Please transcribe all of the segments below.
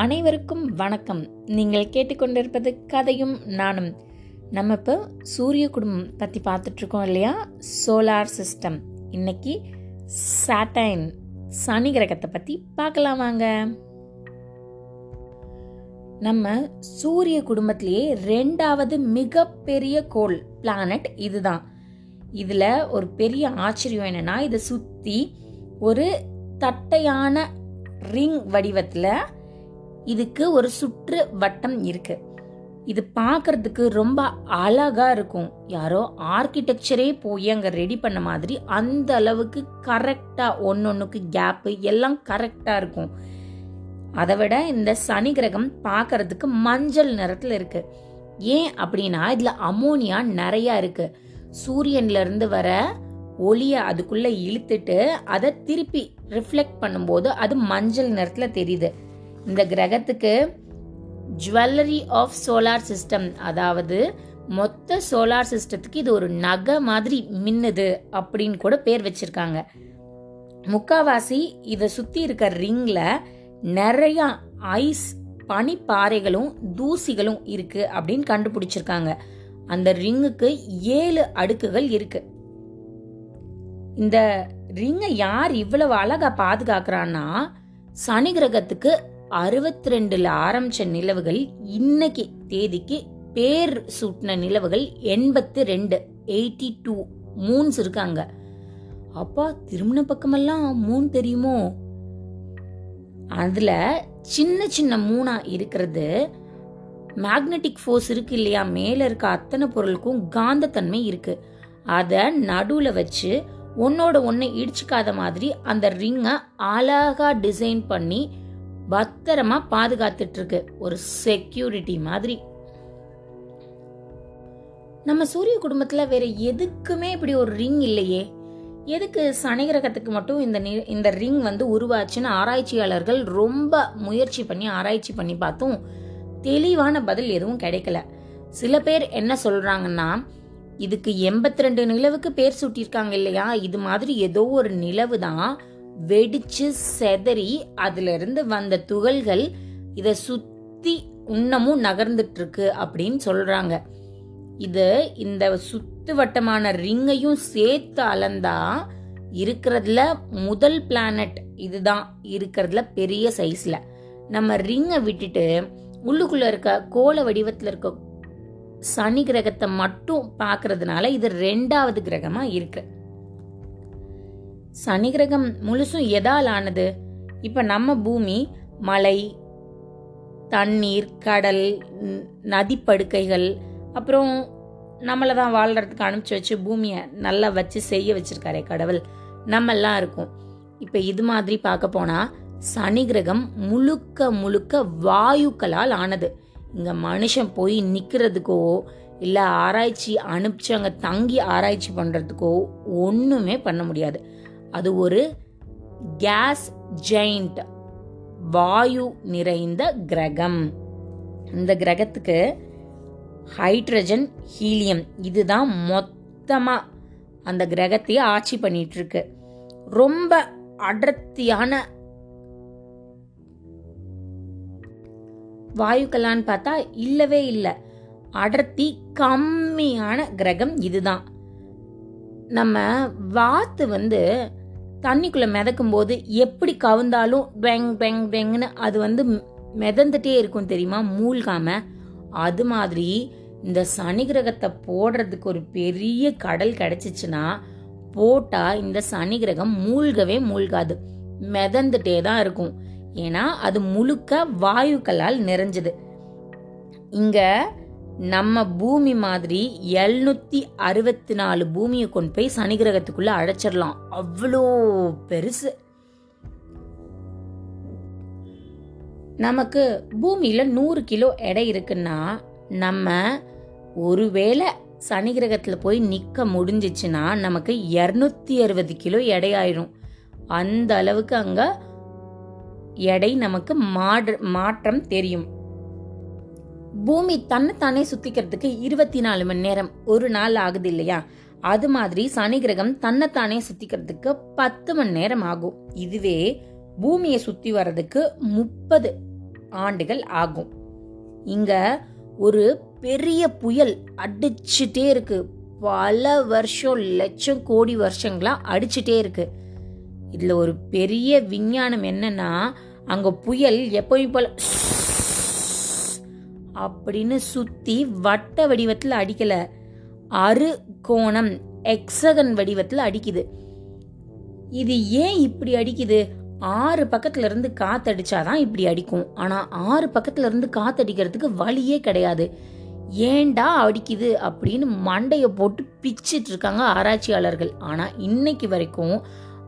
அனைவருக்கும் வணக்கம். நீங்கள் கேட்டுக்கொண்டிருப்பது கதையும் நானும். நம்ம இப்போ சூரிய குடும்பம் பற்றி பார்த்துட்ருக்கோம் இல்லையா? சோலார் சிஸ்டம் இன்னைக்கு சாட்டைன் சனி கிரகத்தை பற்றி பார்க்கலாம் வாங்க. நம்ம சூரிய குடும்பத்திலேயே ரெண்டாவது மிகப்பெரிய கோள் பிளானட் இதுதான். இதில் ஒரு பெரிய ஆச்சரியம் என்னென்னா இதை சுற்றி ஒரு தட்டையான ரிங் வடிவத்தில் இதுக்கு ஒரு சுற்று வட்டம் இருக்கு. இது பார்க்கறதுக்கு ரொம்ப அழகா இருக்கும். யாரோ ஆர்கிடெக்சரே போய் அங்க ரெடி பண்ண மாதிரி அந்த அளவுக்கு கரெக்டா ஒன்னொன்னுக்கு கேப்பு எல்லாம் கரெக்டா இருக்கும். அதை விட இந்த சனி கிரகம் பார்க்கறதுக்கு மஞ்சள் நிறத்துல இருக்கு. ஏன் அப்படின்னா இதுல அமோனியா நிறைய இருக்கு. சூரியன்ல இருந்து வர ஒளிய அதுக்குள்ள இழுத்துட்டு அதை திருப்பி ரிஃப்ளெக்ட் பண்ணும்போது அது மஞ்சள் நிறத்துல தெரியுது. இந்த கிரகத்துக்கு ஜுவல்லரி ஆஃப் சோலார் சிஸ்டம் அதாவது மொத்த சோலார் சிஸ்டத்துக்கு இது ஒரு நகை மாதிரி மின்னுது அப்படின்னு கூட பேர் வச்சிருக்காங்க. முக்காவாசி இதை சுத்தி இருக்க ரிங்ல நிறைய ஐஸ் பனிப்பாறைகளும் தூசிகளும் இருக்கு அப்படின்னு கண்டுபிடிச்சிருக்காங்க. அந்த ரிங்குக்கு ஏழு அடுக்குகள் இருக்கு. இந்த ரிங்கை யார் இவ்வளவு அழகா பாதுகாக்கிறான்னா சனி கிரகத்துக்கு அறுபத்தி ரெண்டுல ஆரம்பிச்ச நிலவுகள் இன்னைக்கு தேதிக்கு பேர் சூட்டின நிலவுகள் எண்பத்தி ரெண்டு எயிட்டி டூ மூன்ஸ் இருக்காங்க. அப்பா திருமண பக்கமெல்லாம் மூன் தெரியுமோ? அதுல சின்ன சின்ன மூணா இருக்கிறது. மேக்னெட்டிக் ஃபோர்ஸ் இருக்கு இல்லையா? மேல இருக்க அத்தனை பொருளுக்கும் காந்தத்தன்மை இருக்கு. அத நடுவுல வச்சு ஒன்னோட ஒன்னு இடிச்சுக்காத மாதிரி அந்த ரிங்கை அழகா டிசைன் பண்ணி பத்திரமா பாதுகாத்துட்டு இருக்கு ஒரு செக்யூரிட்டி மாதிரி. நம்ம சூரிய குடும்பத்துல வேற எதுக்குமே இப்படி ஒரு ரிங் இல்லையே. எதுக்கு சனி கிரகத்துக்கு மட்டும் இந்த நி- இந்த ரிங் வந்து உருவாச்சுன்னு ஆராய்ச்சியாளர்கள் ரொம்ப முயற்சி பண்ணி ஆராய்ச்சி பண்ணி பார்த்தும் தெளிவான பதில் எதுவும் கிடைக்கல. சில பேர் என்ன சொல்றாங்கன்னா இதுக்கு எண்பத்தி ரெண்டு நிலவுக்கு பேர் சூட்டியிருக்காங்க இல்லையா? இது மாதிரி ஏதோ ஒரு நிலவு தான் வெடிச்சு செதறி அதுல இருந்து வந்த துகள்கள் இத சுத்தி இன்னமும் நகர்ந்துட்டு இருக்கு அப்படின்னு சொல்றாங்க. இது இந்த சுத்து வட்டமான ரிங்கையும் சேர்த்து அளந்தா இருக்கிறதுல முதல் பிளானட் இதுதான் இருக்கிறதுல பெரிய சைஸ்ல நம்ம ரிங்கை விட்டுட்டு உள்ளுக்குள்ள இருக்க கோல வடிவத்துல இருக்க சனி கிரகத்தை மட்டும் பார்க்கறதுனால இது ரெண்டாவது கிரகமா இருக்கு. சனி கிரகம் முழுசும் எதால் ஆனது இப்ப நம்ம பூமி மலை தண்ணீர் கடல் நதிப்படுக்கைகள் அப்புறம் நம்மளை தான் வாழ்றதுக்கு அனுப்பிச்சு வச்சு பூமியை நல்லா வச்சு செய்ய வச்சிருக்காரே கடவுள். நம்மெல்லாம் இருக்கோம். இப்போ இது மாதிரி பார்க்க போனா சனி கிரகம் முழுக்க முழுக்க வாயுக்களால் ஆனது. இங்க மனுஷன் போய் நிக்கிறதுக்கோ இல்ல ஆராய்ச்சி அனுப்பிச்சு அங்க தங்கி ஆராய்ச்சி பண்றதுக்கோ ஒண்ணுமே பண்ண முடியாது. அது ஒரு கேஸ் ஜெயிண்ட் வாயு நிறைந்த கிரகம். இந்த கிரகத்துக்கு ஹைட்ரஜன் ஹீலியம் இதுதான் மொத்தமாக அந்த கிரகத்தையே ஆட்சி பண்ணிட்டு இருக்கு ரொம்ப அடர்த்தியான வாயுக்களான்னு பார்த்தா இல்லவே இல்லை. அடர்த்தி கம்மியான கிரகம் இதுதான். நம்ம வாத்து வந்து தண்ணிக்குள்ள மிதக்கும் போது எப்படி கவுந்தாலும் பெங் பெங் பெங்னு அது வந்து மிதந்துட்டே இருக்கும் தெரியுமா? மூழ்காம. அது மாதிரி இந்த சனி கிரகத்தை போடுறதுக்கு ஒரு பெரிய கடல் கிடைச்சிச்சுன்னா போட்டா இந்த சனி கிரகம் மூழ்கவே மூழ்காது. மிதந்துட்டே தான் இருக்கும். ஏன்னா அது முழுக்க வாயுக்களால் நிறைஞ்சது. இங்கே நம்ம பூமி மாதிரி எழுநூத்தி அறுபத்தி நாலு பூமியை கொண்டு போய் சனி கிரகத்துக்குள்ள அழைச்சிடலாம் அவ்வளோ பெருசு. நமக்கு பூமியில நூறு கிலோ எடை இருக்குன்னா நம்ம ஒருவேளை சனி கிரகத்துல போய் நிக்க முடிஞ்சிச்சுன்னா நமக்கு இருநூத்தி அறுபது கிலோ எடை ஆயிரும். அந்த அளவுக்கு அங்க எடை நமக்கு மாற்ற- மாற்றம் தெரியும். பூமி தன்னைத்தானே சுத்திக்கிறதுக்கு இருபத்தி நாலு மணி நேரம். ஒரு நாள் ஆகுது இல்லையா? அது மாதிரி சனி கிரகம் தன்னைத்தானே சுத்திக்கிறதுக்கு பத்து மணி நேரம் ஆகும். இதுவே பூமியை சுத்தி வர்றதுக்கு முப்பது ஆண்டுகள் ஆகும். இங்க ஒரு பெரிய புயல் அடிச்சுட்டே இருக்கு. பல வருஷம் லட்சம் கோடி வருஷங்களா அடிச்சுட்டே இருக்கு. இதுல ஒரு பெரிய விஞ்ஞானம் என்னன்னா அங்க புயல் எப்பவும் போல அப்படின்னு சுத்தி வட்ட வடிவத்துல அடிக்கல. அரு கோணம் எக்ஸகன் வடிவத்துல அடிக்குது. இது ஏன் இப்படி அடிக்குது? ஆறு பக்கத்துல இருந்து காத்தடிச்சாதான் இப்படி அடிக்கும். ஆனா ஆறு பக்கத்துல இருந்து காத்தடிக்கிறதுக்கு வழியே கிடையாது. ஏண்டா அடிக்குது அப்படின்னு மண்டைய போட்டு பிச்சிட்டு இருக்காங்க ஆராய்ச்சியாளர்கள். ஆனா இன்னைக்கு வரைக்கும்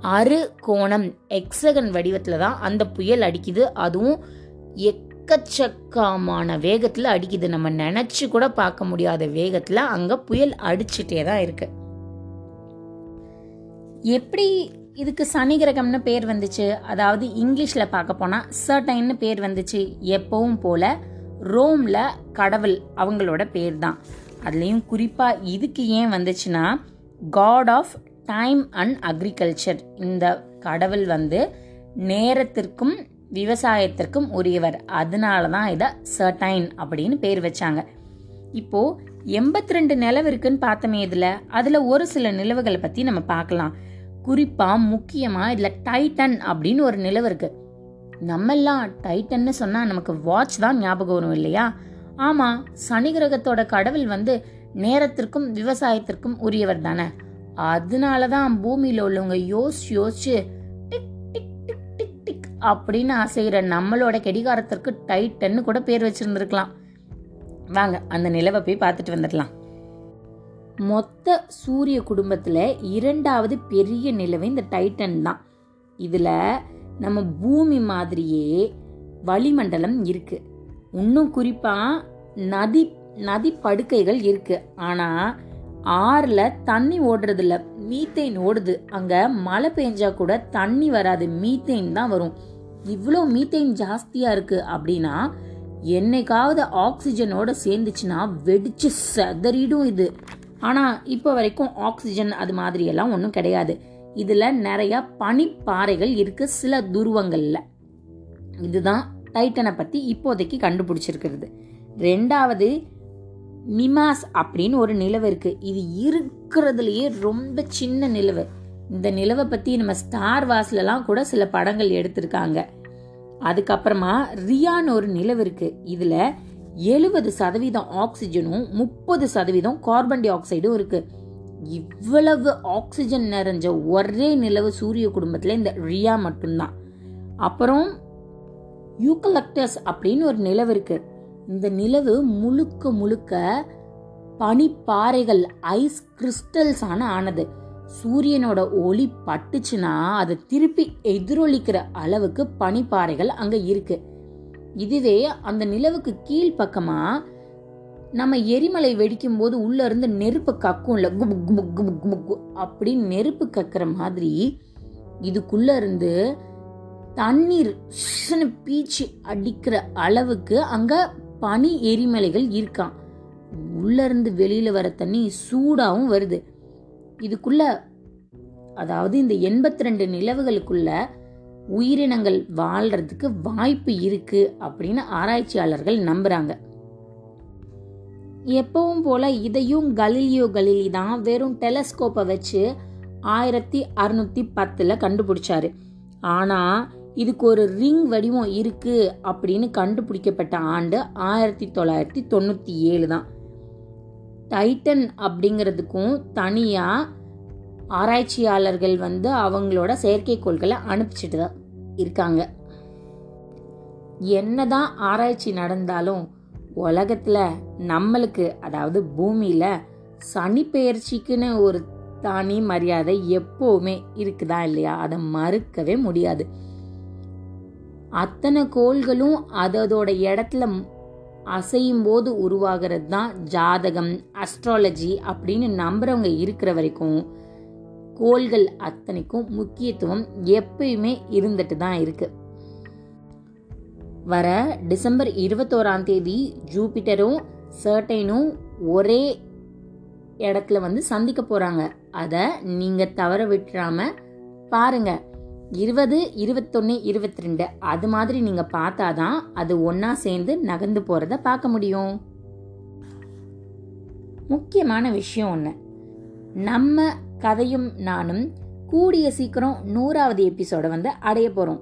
அரு கோணம் எக்ஸகன் வடிவத்துல தான் அந்த புயல் அடிக்குது. அதுவும் எக்கச்சக்கமான வேகத்துல அடிக்குது. நம்ம நினைச்சு கூட பார்க்க முடியாத வேகத்துல அங்க புயல் அடிச்சுட்டே தான் இருக்கு. எப்படி இதுக்கு சனி கிரகம்னு பேர் வந்துச்சு? அதாவது இங்கிலீஷ்ல பார்க்க போனா சர்டைன்னு பேர் வந்துச்சு. எப்பவும் போல ரோம்ல கடவுள் அவங்களோட பேர் தான். அதுலேயும் குறிப்பா இதுக்கு ஏன் வந்துச்சுன்னா god of time and agriculture இந்த கடவுள் வந்து நேரத்திற்கும் விவசாயத்திற்கும் உரியவர். அதனால தான் இதை சர்டைன் அப்படின்னு பேர் வச்சாங்க. இப்போ எண்பத்தி ரெண்டு நிலவு இருக்குன்னு பார்த்தோமே இதில் அதில் ஒரு சில நிலவுகளை பற்றி நம்ம பார்க்கலாம். குறிப்பாக முக்கியமாக இதில் டைட்டன் அப்படின்னு ஒரு நிலவு இருக்கு. நம்மெல்லாம் டைட்டன்னு சொன்னால் நமக்கு வாட்ச் தான் ஞாபகம் வரும் இல்லையா? ஆமாம் சனி கிரகத்தோட கடவுள் வந்து நேரத்திற்கும் விவசாயத்திற்கும் உரியவர் தானே. அதனால தான் பூமியில் உள்ளவங்க யோசிச்சு யோசிச்சு அப்படின்னு ஆசைகிற நம்மளோட கெடிகாரத்திற்கு டைட்டன்னு கூட பேர் வச்சிருந்துருக்கலாம். வாங்க அந்த நிலவை போய் பார்த்துட்டு வந்துடலாம். மொத்த சூரிய குடும்பத்தில் இரண்டாவது பெரிய நிலவு இந்த டைட்டன் தான். இதில் நம்ம பூமி மாதிரியே வளிமண்டலம் இருக்கு. இன்னும் குறிப்பாக நதி நதி படுக்கைகள் இருக்கு. ஆனால் ஆறில் தண்ணி ஓடுறது இல்ல மீத்தேன் ஓடுது. அங்கே மழை பெஞ்சா கூட தண்ணி வராது. மீத்தேன் தான் வரும். இவ்வளோ மீத்தேன் ஜாஸ்தியாக இருக்கு அப்படின்னா என்னைக்காவது ஆக்சிஜனோட சேர்ந்துச்சுன்னா வெடிச்சு செதறிடும் இது. ஆனால் இப்போ வரைக்கும் ஆக்சிஜன் அது மாதிரி எல்லாம் ஒன்றும் கிடையாது. இதில் நிறைய பனிப்பாறைகள் இருக்கு சில துருவங்களில். இதுதான் டைட்டனை பற்றி இப்போதைக்கு கண்டுபிடிச்சிருக்கிறது. ரெண்டாவது மிமாஸ் அப்படின்னு ஒரு நிலவு இருக்கு. இது இருக்கிறதுலயே ரொம்ப சின்ன நிலவு. இந்த நிலவை பத்தி நம்ம ஸ்டார் வாஸ்லலாம் கூட சில படங்கள் எடுத்திருக்காங்க. அதுக்கப்புறமா ரியான் ஒரு நிலவு இருக்கு. இதுல எழுபது சதவீதம் ஆக்சிஜனும் முப்பது சதவீதம் கார்பன் டை ஆக்சைடும் இருக்கு. இவ்வளவு ஆக்சிஜன் நிறைஞ்ச ஒரே நிலவு சூரிய குடும்பத்துல இந்த ரியா மட்டும்தான். அப்புறம் யூக்கலக்டஸ் அப்படின்னு ஒரு நிலவு இருக்கு. இந்த நிலவு முழுக்க முழுக்க பனிப்பாறைகள் ஐஸ் கிறிஸ்டல்ஸான ஆனது. சூரியனோட ஒளி பட்டுச்சுன்னா அதை திருப்பி எதிரொலிக்கிற அளவுக்கு பனிப்பாறைகள் அங்க இருக்கு. இதுவே அந்த நிலவுக்கு கீழ்ப்பக்கமா நம்ம எரிமலை வெடிக்கும் போது உள்ள இருந்து நெருப்பு கக்கும்ல குபு குபு குபு குபு அப்படின்னு நெருப்பு கக்கிற மாதிரி இதுக்குள்ள இருந்து தண்ணீர் பீச்சு அடிக்கிற அளவுக்கு அங்க பனி எரிமலைகள் இருக்காம். உள்ள இருந்து வெளியில வர தண்ணி சூடாவும் வருது. இதுக்குள்ள அதாவது இந்த எண்பத்தி ரெண்டு நிலவுகளுக்குள்ள உயிரினங்கள் வாழ்றதுக்கு வாய்ப்பு இருக்கு அப்படின்னு ஆராய்ச்சியாளர்கள் நம்புறாங்க. எப்பவும் போல இதையும் கலிலியோ கலிலி தான் வெறும் டெலஸ்கோப்பை வச்சு ஆயிரத்தி அறுநூத்தி பத்துல கண்டுபிடிச்சாரு. ஆனா இதுக்கு ஒரு ரிங் வடிவம் இருக்கு அப்படின்னு கண்டுபிடிக்கப்பட்ட ஆண்டு ஆயிரத்தி தொள்ளாயிரத்தி தொண்ணூத்தி ஏழு தான் டைட்டன் அப்படிங்கிறதுக்கும் தனியாக ஆராய்ச்சியாளர்கள் வந்து அவங்களோட செயற்கைக்கோள்களை அனுப்பிச்சிட்டு தான் இருக்காங்க. என்னதான் ஆராய்ச்சி நடந்தாலும் உலகத்தில் நம்மளுக்கு அதாவது பூமியில் சனி பெயர்ச்சிக்குன்னு ஒரு தனி மரியாதை எப்போவுமே இருக்குதா இல்லையா? அதை மறுக்கவே முடியாது. அத்தனை கோள்களும் அதோட இடத்துல அசையும் போது உருவாகிறது தான் ஜாதகம் அஸ்ட்ராலஜி அப்படின்னு நம்புறவங்க இருக்கிற வரைக்கும் கோள்கள் அத்தனைக்கும் முக்கியத்துவம் எப்பயுமே இருந்துட்டு தான் இருக்கு. வர டிசம்பர் இருபத்தோராம் தேதி ஜூபிட்டரும் சர்டைனும் ஒரே இடத்துல வந்து சந்திக்க போறாங்க. அதை நீங்க தவற விட்டுறாம பாருங்க. இருபது இருபத்தொன்று இருபத்தி ரெண்டு அது மாதிரி நீங்கள் பார்த்தாதான் அது ஒன்றா சேர்ந்து நகர்ந்து போகிறத பார்க்க முடியும். முக்கியமான விஷயம் ஒன்று நம்ம கதையும் நானும் கூடிய சீக்கிரம் நூறாவது எபிசோட வந்து அடைய போகிறோம்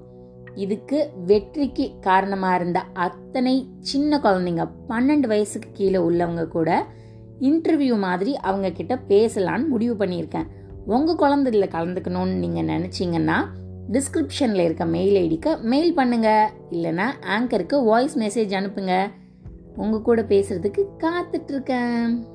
இதுக்கு வெற்றிக்கு காரணமாக இருந்த அத்தனை சின்ன குழந்தைங்க பன்னெண்டு வயசுக்கு கீழே உள்ளவங்க கூட இன்டர்வியூ மாதிரி அவங்க கிட்ட பேசலான்னு முடிவு பண்ணியிருக்கேன். உங்கள் குழந்தைல கலந்துக்கணும்னு நீங்கள் நினச்சிங்கன்னா டிஸ்கிரிப்ஷனில் இருக்க மெயில் ஐடிக்கு மெயில் பண்ணுங்கள் இல்லைன்னா ஆங்கருக்கு வாய்ஸ் மெசேஜ் அனுப்புங்க. உங்கள் கூட பேசுகிறதுக்கு காத்துட்ருக்கேன்